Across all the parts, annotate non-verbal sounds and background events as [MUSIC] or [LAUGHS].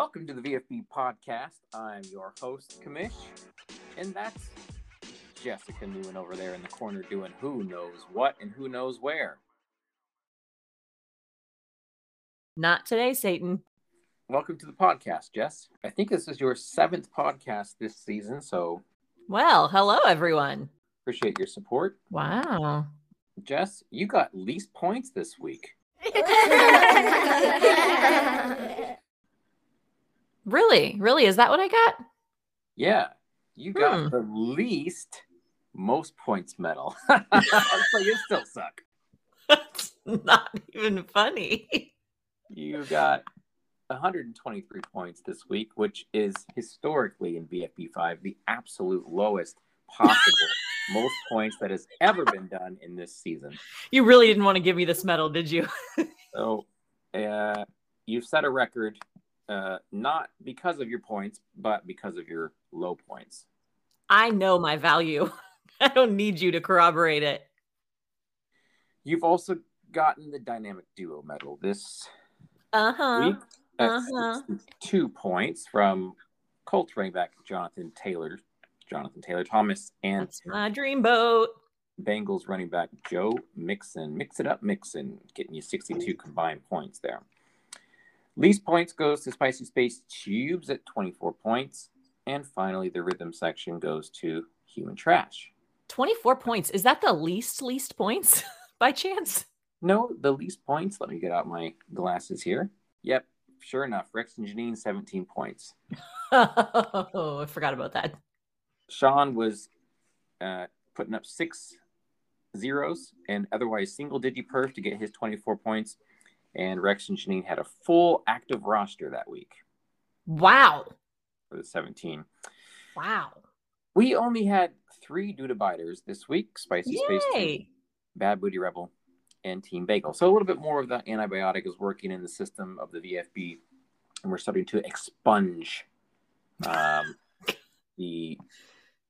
Welcome to the VFB podcast. I'm your host, Kamish, and that's Jessica Newman over there in the corner doing who knows what and who knows where. Not today, Satan. Welcome to the podcast, Jess. I think this is your seventh podcast this season, so Well, hello, everyone. appreciate your support. Wow. Jess, you got least points this week. [LAUGHS] [LAUGHS] Really? Really? Is that what I got? Yeah, you got Hmm. the least most points medal. [LAUGHS] so you still suck. That's not even funny. You got 123 points this week, which is historically in BFB5 the absolute lowest possible [LAUGHS] most points that has ever been done in this season. You really didn't want to give me this medal, did you? [LAUGHS] So uh, you've set a record, uh, not because of your points, but because of your low points. I know my value. [LAUGHS] I don't need you to corroborate it. You've also gotten the dynamic duo medal this Uh huh. week. Uh-huh. two points from Colts running back Jonathan Taylor, Jonathan Taylor Thomas, and That's my dream boat. Bengals running back Joe Mixon. Mix it up, Mixon, getting you 62 combined points there. Least points goes to Spicy Space Tubes at 24 points. And finally, the rhythm section goes to Human Trash. 24 points. Is that the least, least points [LAUGHS] by chance? No, the least points. Let me get out my glasses here. Yep, sure enough. Rex and Janine, 17 points. [LAUGHS] Oh, I forgot about that. Sean was uh, putting up six zeros and otherwise single digit perf to get his 24 points. And Rex and Janine had a full active roster that week Wow. for the 17. Wow. We only had three Duda Biters this week Spicy Space Tube, Yay. Bad Booty Rebel, and Team Bagel. So a little bit more of the antibiotic is working in the system of the VFB, and we're starting to expunge um, [LAUGHS] the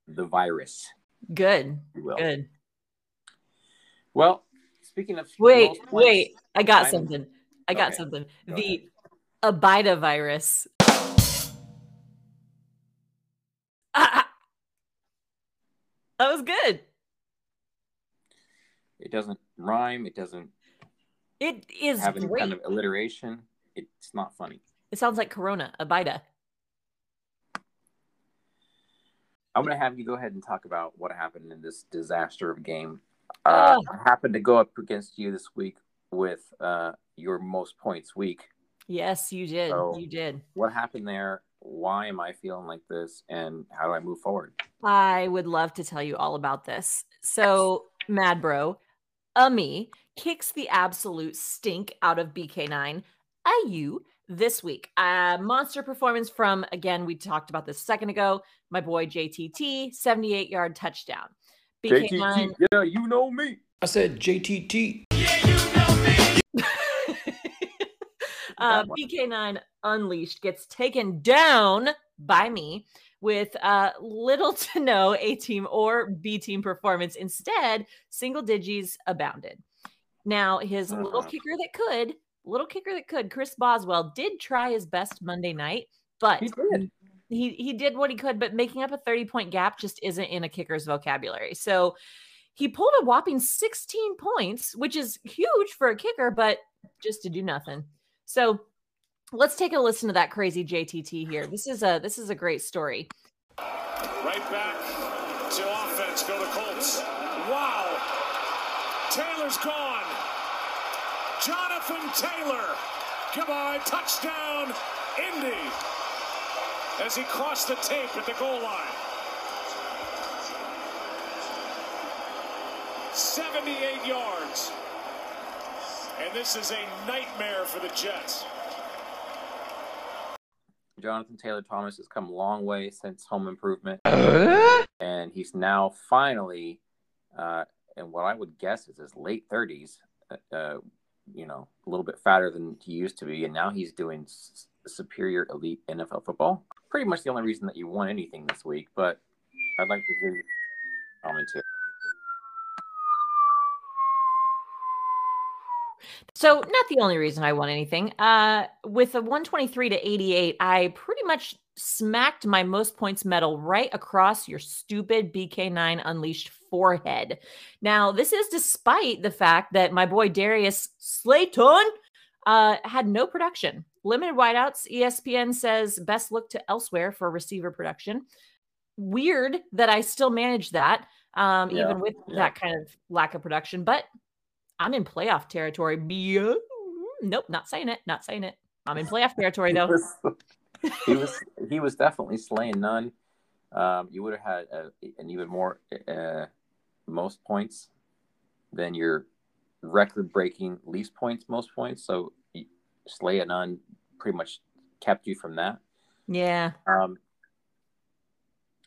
the virus. Good. Good. Well, speaking of Wait, wait. I got I'm- something. I got Okay, something. go The Abida virus. Ah, ah. that was good. it doesn't rhyme. It doesn't It is have any kind of alliteration. It's not funny. It sounds like Corona. Abida. I'm going to have you go ahead and talk about what happened in this disaster of game. Uh, Oh. I happened to go up against you this week with uh, your most points week. Yes, you did. So- you did. What happened there? Why am I feeling like this? And how do I move forward? I would love to tell you all about this. So, Mad Bro, Ummy kicks the absolute stink out of BK9 IU this week. Uh, monster performance from, again, we talked about this a second ago, my boy JTT, 78 yard touchdown. BK9. yeah, you know me. I said JTT. [LAUGHS] uh, That one. BK9 Unleashed gets taken down by me with uh, little [LAUGHS] to no A team or B team performance. Instead, single digits abounded. Now, his little Uh. kicker that could, little kicker that could, Chris Boswell did try his best Monday night, but He he did what he could, but making up a 30 point gap just isn't in a kicker's vocabulary. So he pulled a whopping 16 points, which is huge for a kicker, but just to do nothing. So let's take a listen to that crazy JTT here. This is a this is a great story. Right back to offense. Go to Colts. Wow. Taylor's gone. Jonathan Taylor. Goodbye. Touchdown, Indy. As he crossed the tape at the goal line. 78 yards. And this is a nightmare for the Jets. Jonathan Taylor Thomas has come a long way since Home Improvement, and he's now finally, uh, in what I would guess is his late thirties. Uh, uh, you know, a little bit fatter than he used to be, and now he's doing s- superior elite NFL football. Pretty much the only reason that you won anything this week, but I'd like to hear your commentary. So, not the only reason I won anything. Uh, with a 123 to 88, I pretty much smacked my most points medal right across your stupid BK9 Unleashed forehead. Now, this is despite the fact that my boy Darius Slayton uh, had no production. Limited wideouts. ESPN says best look to elsewhere for receiver production. Weird that I still manage that, um, Yeah, even with yeah. that kind of lack of production. But I'm in playoff territory. Nope, not saying it. Not saying it. I'm in playoff territory [LAUGHS] He though. was, he was [LAUGHS] he was definitely slaying none. Um, you would have had a, an even more uh, most points than your record-breaking least points, most points. So slay a none pretty much kept you from that. Yeah. Um,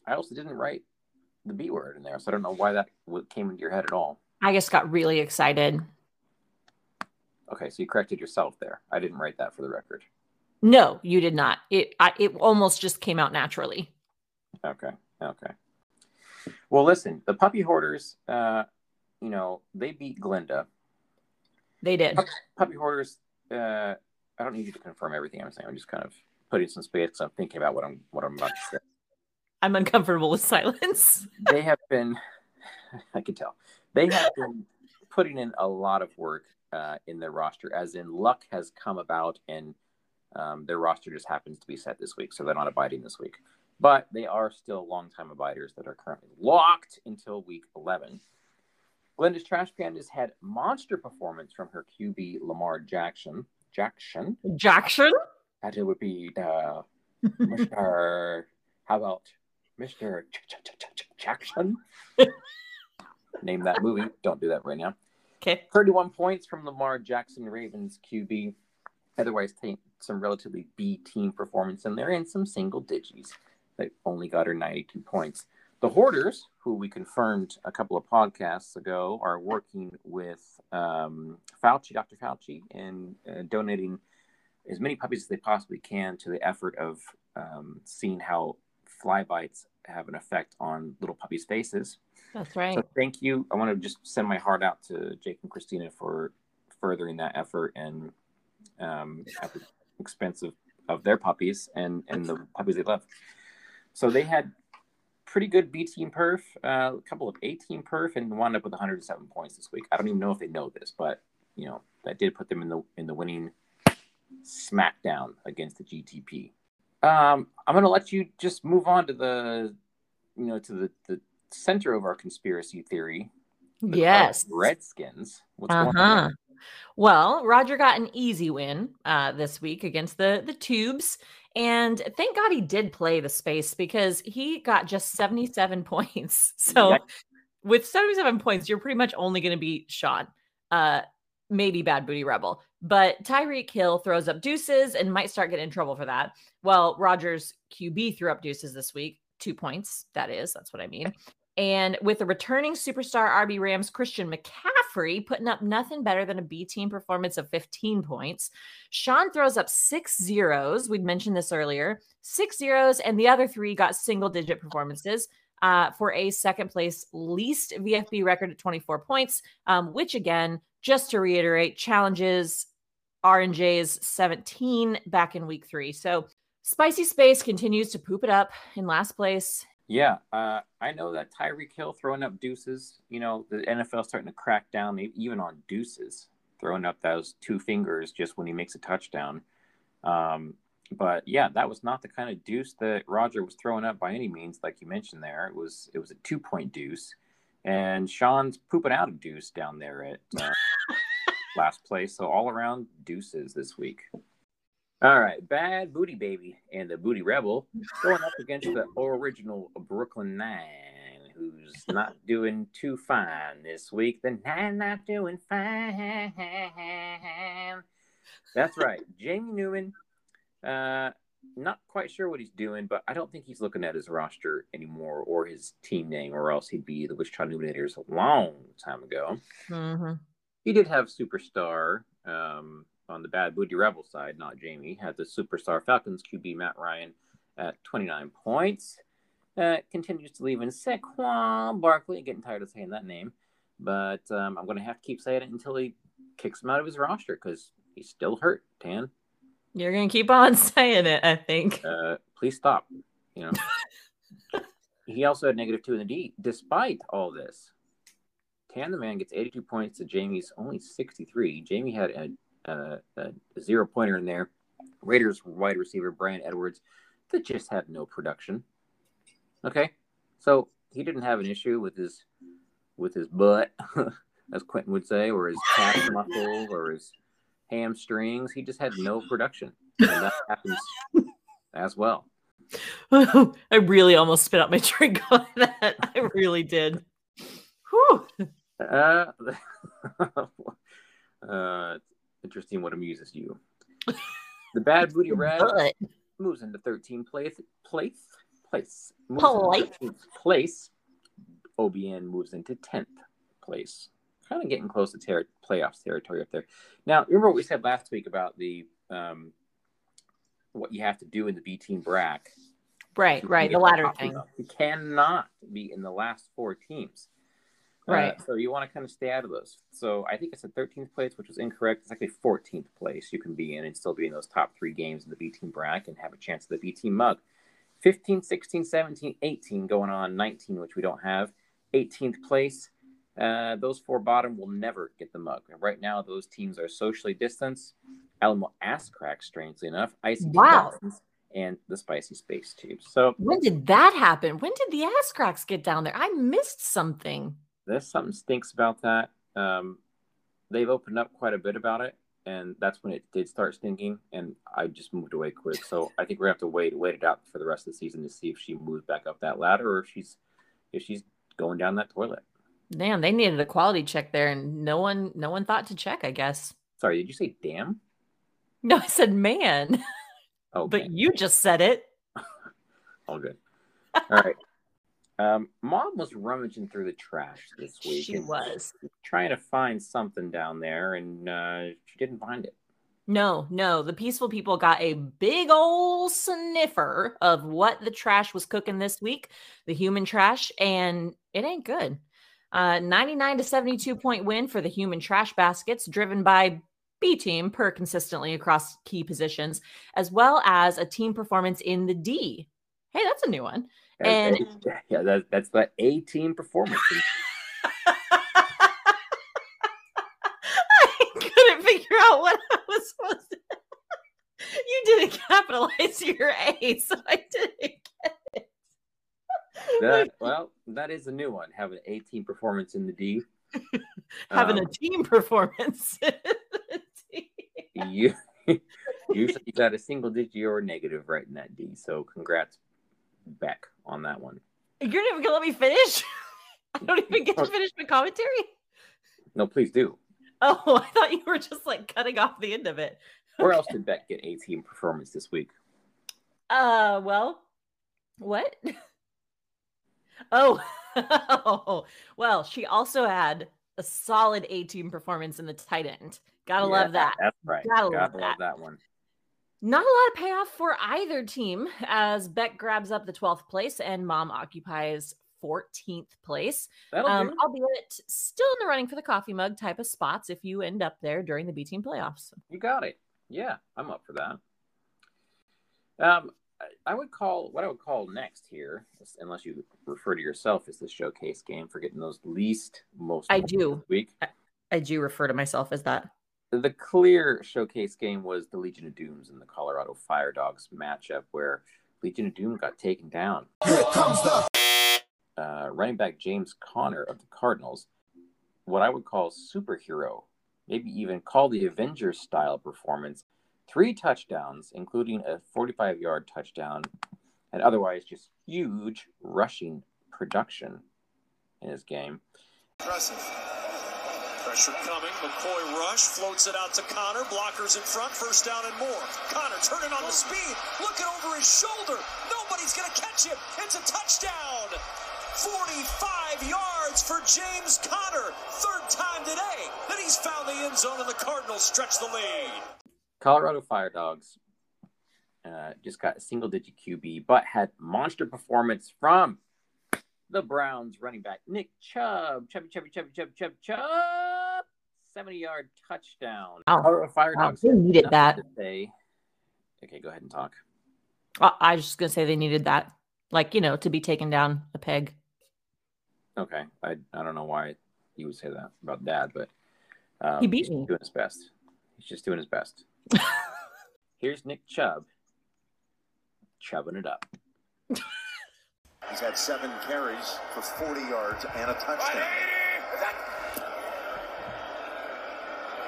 I also didn't write the B word in there, so I don't know why that came into your head at all. I just got really excited. Okay, so you corrected yourself there. I didn't write that for the record. No, you did not. It I, it almost just came out naturally. Okay. Okay. Well, listen, the puppy hoarders, uh, you know, they beat Glinda. They did. Puppy hoarders, uh, I don't need you to confirm everything I'm saying. I'm just kind of putting some space because I'm thinking about what I'm what I'm about to say. I'm uncomfortable with silence. [LAUGHS] They have been, [LAUGHS] I can tell, they have been putting in a lot of work uh, in their roster, as in luck has come about and um, their roster just happens to be set this week, so they're not abiding this week. But they are still longtime abiders that are currently locked until week 11. Glenda's Trash Pandas had monster performance from her QB Lamar Jackson. Jackson. Jackson? That would be uh, Mr. [LAUGHS] How about Mr. Jackson? [LAUGHS] Name that movie. Don't do that right now. Okay. 31 points from Lamar Jackson, Ravens QB. Otherwise, take some relatively B team performance in there and some single digits. They only got her 92 points. The Hoarders, who we confirmed a couple of podcasts ago, are working with um, Fauci, Dr. Fauci, and uh, donating as many puppies as they possibly can to the effort of um, seeing how fly bites have an effect on little puppies' faces. That's right. So thank you. I want to just send my heart out to Jake and Christina for furthering that effort and um, at the expense of, of their puppies and, and the puppies they love. So they had pretty good B team perf, uh, a couple of A team perf, and wound up with 107 points this week. I don't even know if they know this, but you know that did put them in the in the winning smackdown against the GTP. Um, I'm going to let you just move on to the, you know, to the, the center of our conspiracy theory. the yes. Redskins. What's Uh going huh. on? Well, Roger got an easy win uh, this week against the the Tubes, and thank God he did play the space because he got just seventy seven [LAUGHS] points. So, with seventy seven points, you're pretty much only going to beat Sean, uh, maybe Bad Booty Rebel, but Tyreek Hill throws up deuces and might start getting in trouble for that. Well, Rogers QB threw up deuces this week, two points. That is, that's what I mean. And with the returning superstar RB Rams Christian McCaffrey putting up nothing better than a B team performance of 15 points, Sean throws up six zeros. We'd mentioned this earlier six zeros, and the other three got single digit performances. Uh, for a second place least VFB record at 24 points, um, which again, just to reiterate, challenges R&J's 17 back in week three. So Spicy Space continues to poop it up in last place. Yeah, uh, I know that Tyreek Hill throwing up deuces. You know, the NFL starting to crack down even on deuces, throwing up those two fingers just when he makes a touchdown. Um, but yeah, that was not the kind of deuce that Roger was throwing up by any means, like you mentioned there. It was it was a two point deuce, and Sean's pooping out a deuce down there at uh, [LAUGHS] last place. So all around deuces this week. All right, Bad Booty Baby and the Booty Rebel going up against the original Brooklyn Nine, who's not doing too fine this week. The Nine not doing fine. That's right, Jamie Newman. Uh, not quite sure what he's doing, but I don't think he's looking at his roster anymore or his team name, or else he'd be the Wichita Numinators a long time ago. Mhm. He did have superstar um, on the Bad Booty Rebel side, not Jamie. Had the superstar Falcons QB Matt Ryan at 29 points. Uh, continues to leave in Saquon Barkley. Getting tired of saying that name, but um, I'm going to have to keep saying it until he kicks him out of his roster because he's still hurt. Tan, You're gonna keep on [LAUGHS] saying it, I think. uh, please stop. You know. [LAUGHS] he also had negative two in the D. Despite all this, Tan the man gets 82 points to Jamie's only 63. Jamie had a, a, a zero pointer in there. Raiders wide receiver Bryan Edwards that just had no production. Okay, so he didn't have an issue with his with his butt, [LAUGHS] as Quentin would say, or his calf [LAUGHS] muscles, or his hamstrings. He just had no production, and that [LAUGHS] happens as well. I really almost spit out my drink on that. I really did. Whew. Uh, uh, interesting what amuses you. The bad booty red But moves into 13th place. Place. Place. Moves Place. into 13th place. OBN moves into 10th place. Kind of getting close to ter- playoffs territory up there. Now, remember what we said last week about the um, what you have to do in the B team brack. right, right, the top thing. enough. You cannot be in the last four teams. Uh, Right. so you want to kind of stay out of those. So I think it's a 13th place, which was incorrect. It's actually 14th place you can be in and still be in those top three games in the B team bracket and have a chance at the B team mug. 15, 16, 17, 18 going on 19, which we don't have. 18th place. Uh, those four bottom will never get the mug. And right now, those teams are socially distanced. Alamo Ass Crack, strangely enough, Icy Wow. Dolphins, and the Spicy Space Tubes. So When did that happen? When did the ass cracks get down there? I missed something. There's something stinks about that. Um, they've opened up quite a bit about it, and that's when it did start stinking. And I just moved away quick. So [LAUGHS] I think we're gonna have to wait, wait it out for the rest of the season to see if she moves back up that ladder or if she's if she's going down that toilet. Damn, they needed a quality check there, and no one, no one thought to check. I guess. Sorry, did you say damn? No, I said man, Oh, [LAUGHS] but you just said it. [LAUGHS] all good. All right. Um, Mom was rummaging through the trash this week. She was. trying to find something down there, and uh, she didn't find it. No, no, the peaceful people got a big old sniffer of what the trash was cooking this week, the human trash, and it ain't good. Uh, 99 to 72 point win for the human trash baskets, driven by B team per consistently across key positions, as well as a team performance in the D. Hey, that's a new one. And- yeah, that, that's the A team performance. [LAUGHS] I couldn't figure out what I was supposed to. [LAUGHS] You didn't capitalize your A, so I didn't get it. [LAUGHS] That, well, that is a new one. Have an A team performance in the D. Having Um, a team performance. you usually you got a single digit or negative right in that D. So congrats, Beck, on that one. You're not even gonna let me finish. [LAUGHS] I don't even get to finish my commentary. No, please do. Oh, [LAUGHS] I thought you were just like cutting off the end of it. [LAUGHS] Where else did Beck get A team performance this week? Uh, well, what? Oh, well, she also had a solid A team performance in the tight end. Gotta Yeah, love that. That's right. Gotta Gotta, love love that. that one. Not a lot of payoff for either team as Beck grabs up the 12th place and Mom occupies 14th place. That'll Um, albeit still in the running for the coffee mug type of spots if you end up there during the B team playoffs. You got it. Yeah, I'm up for that. Um, I- I would call what I would call next here, unless you refer to yourself as the showcase game for getting those least most. I do. week. I do refer to myself as that. The clear showcase game was the Legion of Dooms and the Colorado Fire Dogs matchup, where Legion of Doom got taken down. Uh, running back James Conner of the Cardinals, what I would call superhero, maybe even call the Avengers style performance. Three touchdowns, including a 45 yard touchdown, and otherwise just huge rushing production in his game. Impressive. Pressure coming. McCoy rush. Floats it out to Conner. Blockers in front. First down and more. Conner turning on the speed. Looking over his shoulder. Nobody's going to catch him. It's a touchdown. 45 yards for James Conner. Third time today that he's found the end zone and the Cardinals stretch the lead. Colorado Fire Dogs uh, just got a single digit QB, but had monster performance from the Browns running back Nick Chubb. Chubby, chubby, chubby, chubby, chubby, Chubb. 70-yard touchdown. Oh, Colorado Fire Wow, Dogs they needed that. to say. Okay, go ahead and talk. I I was just gonna say they needed that, like you know, to be taken down a peg. Okay, I I don't know why you would say that about Dad, but um, He beat he's me. doing his best. He's just doing his best. [LAUGHS] Here's Nick Chubb, chubbing it up. He's had seven carries for 40 yards and a touchdown.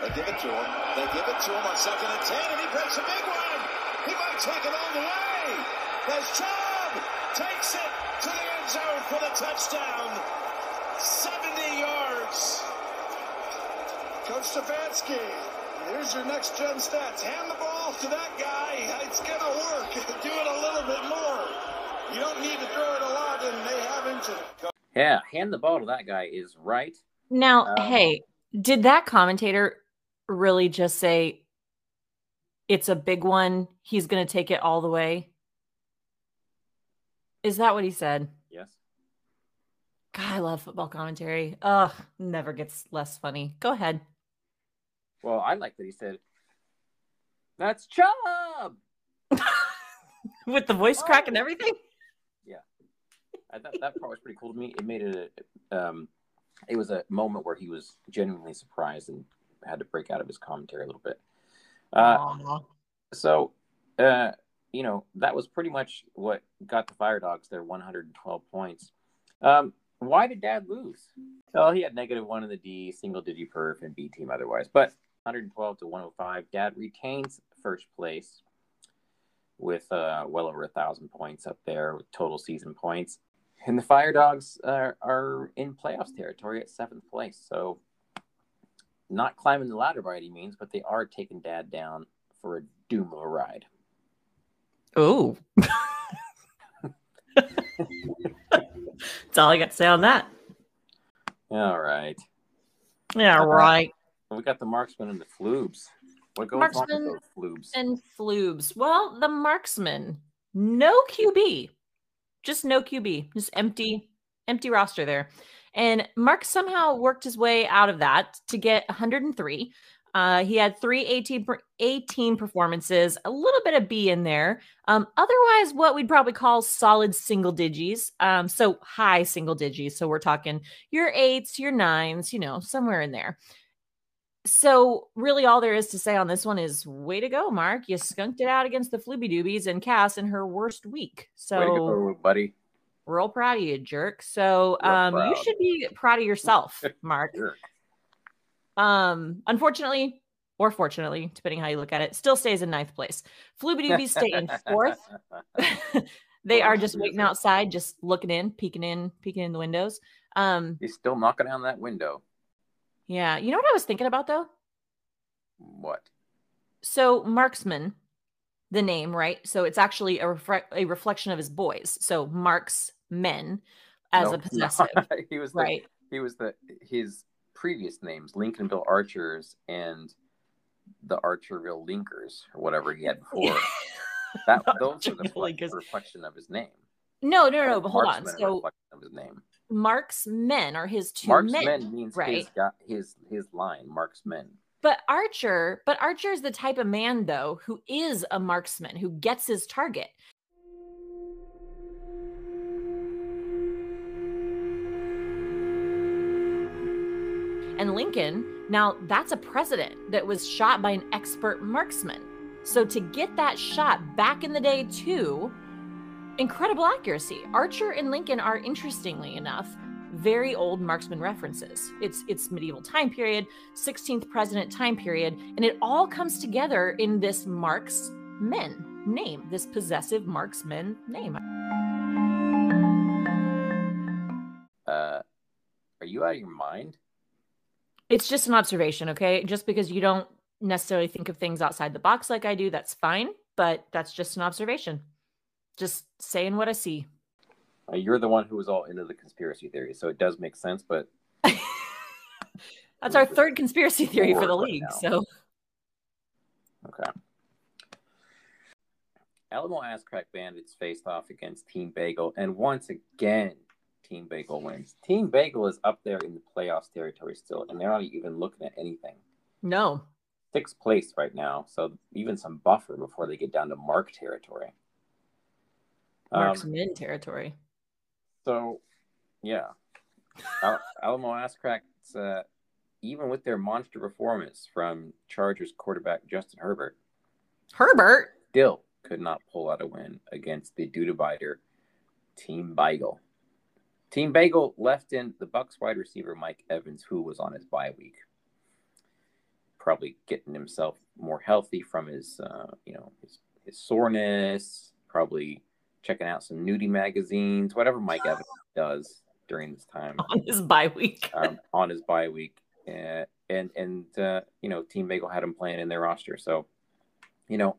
They give it to him. They give it to him on second and 10, and he breaks a big one. He might take it all the way. There's Chubb. Takes it to the end zone for the touchdown. 70 yards. Coach Stefanski, here's your next gen stats. Hand the ball to that guy. It's going to work. [LAUGHS] Do it a little bit more. You don't need to throw it a lot, and they haven't. Yeah, hand the ball to that guy is right. Now, Um, hey, did that commentator really just say it's a big one? He's going to take it all the way. Is that what he said? Yes. God, I love football commentary. Ugh, never gets less funny. Go ahead. Well, I like that he said, "That's Chubb." [LAUGHS] With the voice crack and Oh. everything. I thought that part was pretty cool to me. It made it a, um, it was a moment where he was genuinely surprised and had to break out of his commentary a little bit. Uh, so, uh, you know, that was pretty much what got the Fire Dogs their 112 points. Um, why did Dad lose? Well, he had negative one in the D, single digit perf, and B team otherwise. But 112 to 105, Dad retains first place with uh, well over a thousand points up there with total season points. And the Fire Dogs are, are in playoffs territory at seventh place. So, not climbing the ladder by any means, but they are taking Dad down for a doom of a ride. Oh. [LAUGHS] That's all I got to say on that. All right. Yeah, Uh, right. We got the marksman and the floobs. What goes on Marksman with those floobs? And floobs. Well, the marksman, no QB, just no QB, just empty, empty roster there. And Mark somehow worked his way out of that to get 103. Uh, he had three 18, 18 performances, a little bit of B in there. Um, otherwise, what we'd probably call solid single digits. Um, so high single digits. So we're talking your eights, your nines, you know, somewhere in there. So really all there is to say on this one is way to go, Mark. You skunked it out against the Flooby Doobies and Cass in her worst week. Way to So go, buddy. Real proud of you, jerk. So um you should be proud of yourself, [LAUGHS] Mark. Um, unfortunately, or fortunately, depending how you look at it, still stays in ninth place. Flooby Doobies stay in fourth. [LAUGHS] they are just waiting outside, just looking in, peeking in, peeking in the windows. Um, He's still knocking on that window. yeah. You know what I was thinking about though? What? So marksman, the name, right? So it's actually a, refre- a reflection of his boys. So marks men as No, [LAUGHS] a possessive, [LAUGHS] he was the, right? He was the his previous names, Lincolnville Archers and the Archerville Linkers, or whatever he had [LAUGHS] before. that those are the Linkers. reflection of his name. No, no, no. Or But hold on. So reflection of his name. marks men are his two Marksman men, means his right? got his his line. Marksman. But Archer, but Archer is the type of man though who is a marksman who gets his target. And Lincoln, now that's a president that was shot by an expert marksman. So to get that shot back in the day too, incredible accuracy. Archer and Lincoln are interestingly enough very old marksman references. It's it's medieval time period, 16th president time period, and it all comes together in this marksman name, this possessive marksman name. Uh, are you out of your mind? It's just an observation, okay? Just because you don't necessarily think of things outside the box like I do, that's fine, but that's just an observation. Just saying what I see. Uh, you're the one who was all into the conspiracy theory, so it does make sense. But [LAUGHS] That's our third conspiracy theory for the Forward right league. So Okay. Alamo Ass Crack Bandits faced off against Team Bagel, and once again, Team Bagel wins. Team Bagel is up there in the playoffs territory still, and they're not even looking at anything. No. Sixth place right now, so even some buffer before they get down to Mark territory. Mark's Um, territory. So, yeah, Al- Alamo Ass Cracks, uh, even with their monster performance from Chargers quarterback Justin Herbert, Herbert. still could not pull out a win against the Dudebiter Team Bagel. Team Bagel left in the Bucks wide receiver Mike Evans, who was on his bye week, probably getting himself more healthy from his, uh, you know, his, his soreness, probably checking out some nudie magazines, whatever Mike Evans [GASPS] does during this time on his bye week. [LAUGHS] um, on his bye week, uh, and and uh, you know Team Bagel had him playing in their roster, so you know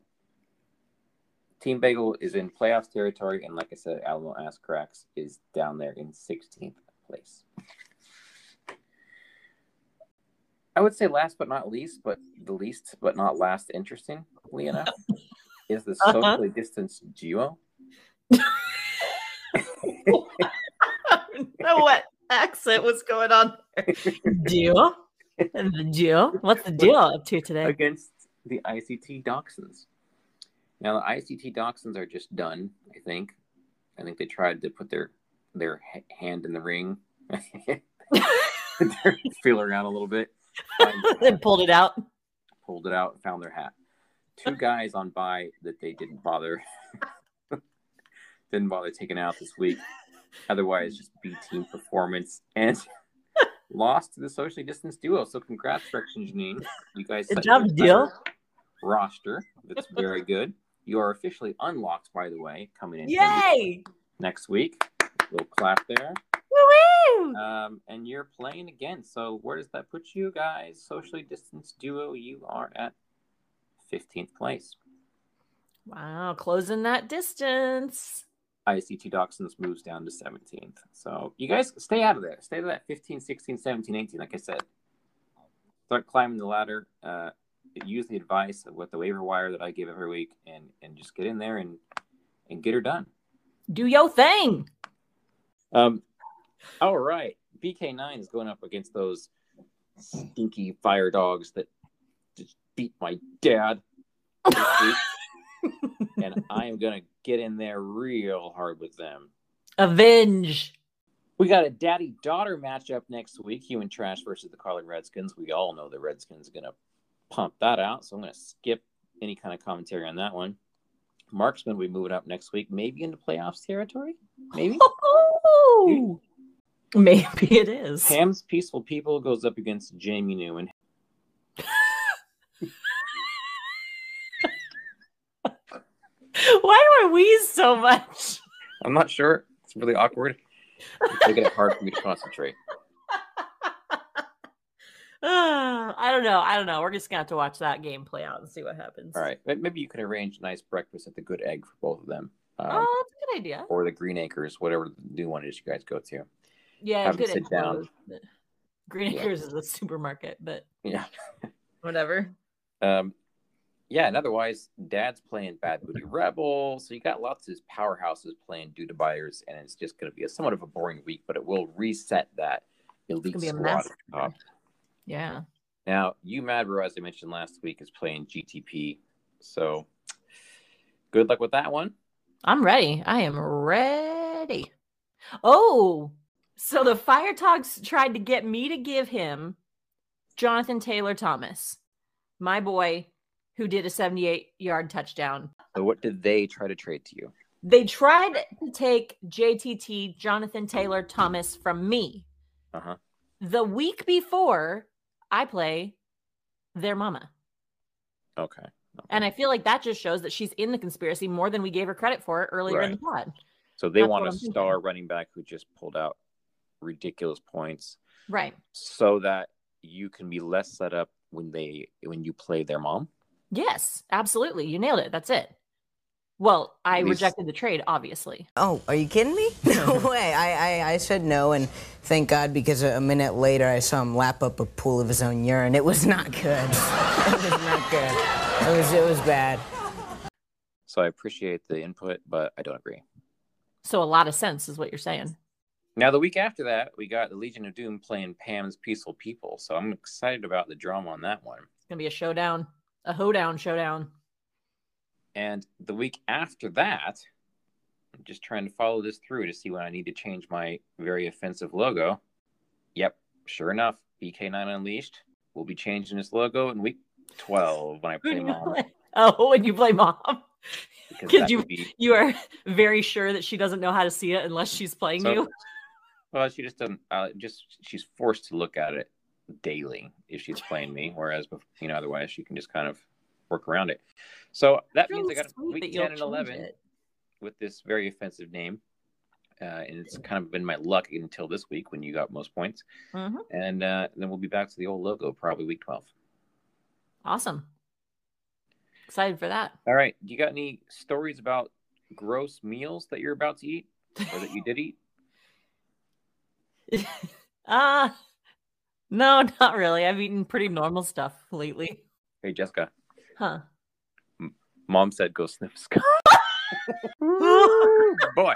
Team Bagel is in playoffs territory, and like I said, Alamo Ass Cracks is down there in 16th place. I would say last but not least, but the least but not last, interestingly enough, [LAUGHS] is the Uh-huh. socially distanced duo. I [LAUGHS] don't know what accent was going on there. Deal? The deal? What's the deal up to today? against the ICT Dachshunds. Now the ICT Dachshunds are just done. I think. I think they tried to put their their hand in the ring, [LAUGHS] feel around a little bit, find- [LAUGHS] then pulled it out. pulled it out, and found their hat. Two guys on by that they didn't bother didn't bother taking out this week. Otherwise, just B team performance and [LAUGHS] lost to the socially distanced duo. So congrats, Rex and Janine. You guys Good job, Deal. roster. That's very good. You are officially unlocked, by the way, coming in Yay! next week. little clap there. Woo! Um, and you're playing again. So where does that put you guys? Socially distanced duo, you are at 15th place. Wow, closing that distance. ICT Dachshunds moves down to 17th. So you guys stay out of there. Stay to that 15, 16, 17, 18. Like I said, start climbing the ladder. Uh, use the advice of what the waiver wire that I give every week, and and just get in there and and get her done. Do your thing. Um, all right. BK9 is going up against those stinky fire dogs that just beat my dad. [LAUGHS] [LAUGHS] and I am going to get in there real hard with them. Avenge. We got a daddy daughter matchup next week Human Trash versus the Carlin Redskins. We all know the Redskins are going to pump that out. So I'm going to skip any kind of commentary on that one. Marksman, we moving up next week, maybe into playoffs territory. Maybe. [LAUGHS] Ooh. Maybe it is. Pam's Peaceful People goes up against Jamie Newman. [LAUGHS] Why do I wheeze so much? I'm not sure. It's really awkward. It's making it hard for me to concentrate. Ah, [LAUGHS] I don't know. I don't know. We're just gonna have to watch that game play out and see what happens. All right. Maybe you could arrange a nice breakfast at the Good Egg for both of them. Um, Oh, that's a good idea. Or the Green Acres, whatever the new one is you guys go to. Yeah, have good. sit down. Green Yeah. Acres is a supermarket, but Yeah. whatever. [LAUGHS] Um, yeah, and otherwise, Dad's playing Bad Booty Rebel. So you got lots of these powerhouses playing Due to Buyers, and it's just going to be a somewhat of a boring week, but it will reset that elite gonna be a at top. Yeah. Now, you Madbro, as I mentioned last week, is playing GTP. So good luck with that one. I'm ready. I am ready. Oh, so the Fire Talks tried to get me to give him Jonathan Taylor Thomas, my boy who did a 78 yard touchdown. So what did they try to trade to you? They tried to take JTT Jonathan Taylor Thomas from me Uh-huh. the week before I play their mama. Okay. okay. And I feel like that just shows that she's in the conspiracy more than we gave her credit for earlier in the pod. so they that's want a a I'm thinking. star running back who just pulled out ridiculous points Right. so that you can be less set up when they when you play their mom. Yes, absolutely. You nailed it. That's it. Well, I least- rejected the trade, obviously. Oh, are you kidding me? [LAUGHS] No [LAUGHS] way. I, I, I said no, and thank God because a, a minute later I saw him lap up a pool of his own urine. It was not good. [LAUGHS] it was not good. It was it was bad. So I appreciate the input, but I don't agree. So a lot of sense is what you're saying. Now the week after that, we got the Legion of Doom playing Pam's Peaceful People. So I'm excited about the drama on that one. It's gonna be a showdown, a hoedown showdown. And the week after that, I'm just trying to follow this through to see when I need to change my very offensive logo. Yep, sure enough, BK9 Unleashed will be changing its logo in week 12 when I play mom. Oh, when you play mom. Because you- be [LAUGHS] You are very sure that she doesn't know how to see it unless she's playing so- you. Well, she just doesn't. Uh, just she's forced to look at it daily if she's playing me, whereas you know otherwise she can just kind of work around it. So that means I got week ten and eleven it. with this very offensive name, uh, and it's kind of been my luck until this week when you got most points, Mhm. and uh, then we'll be back to the old logo probably week twelve. Awesome. Excited for that. All right, Do you got any stories about gross meals that you're about to eat or that you did eat? [LAUGHS] Ah, no, [LAUGHS] not really. I've eaten pretty normal stuff lately. Hey Jessica, Huh. mom said go sniff. [LAUGHS] Boy.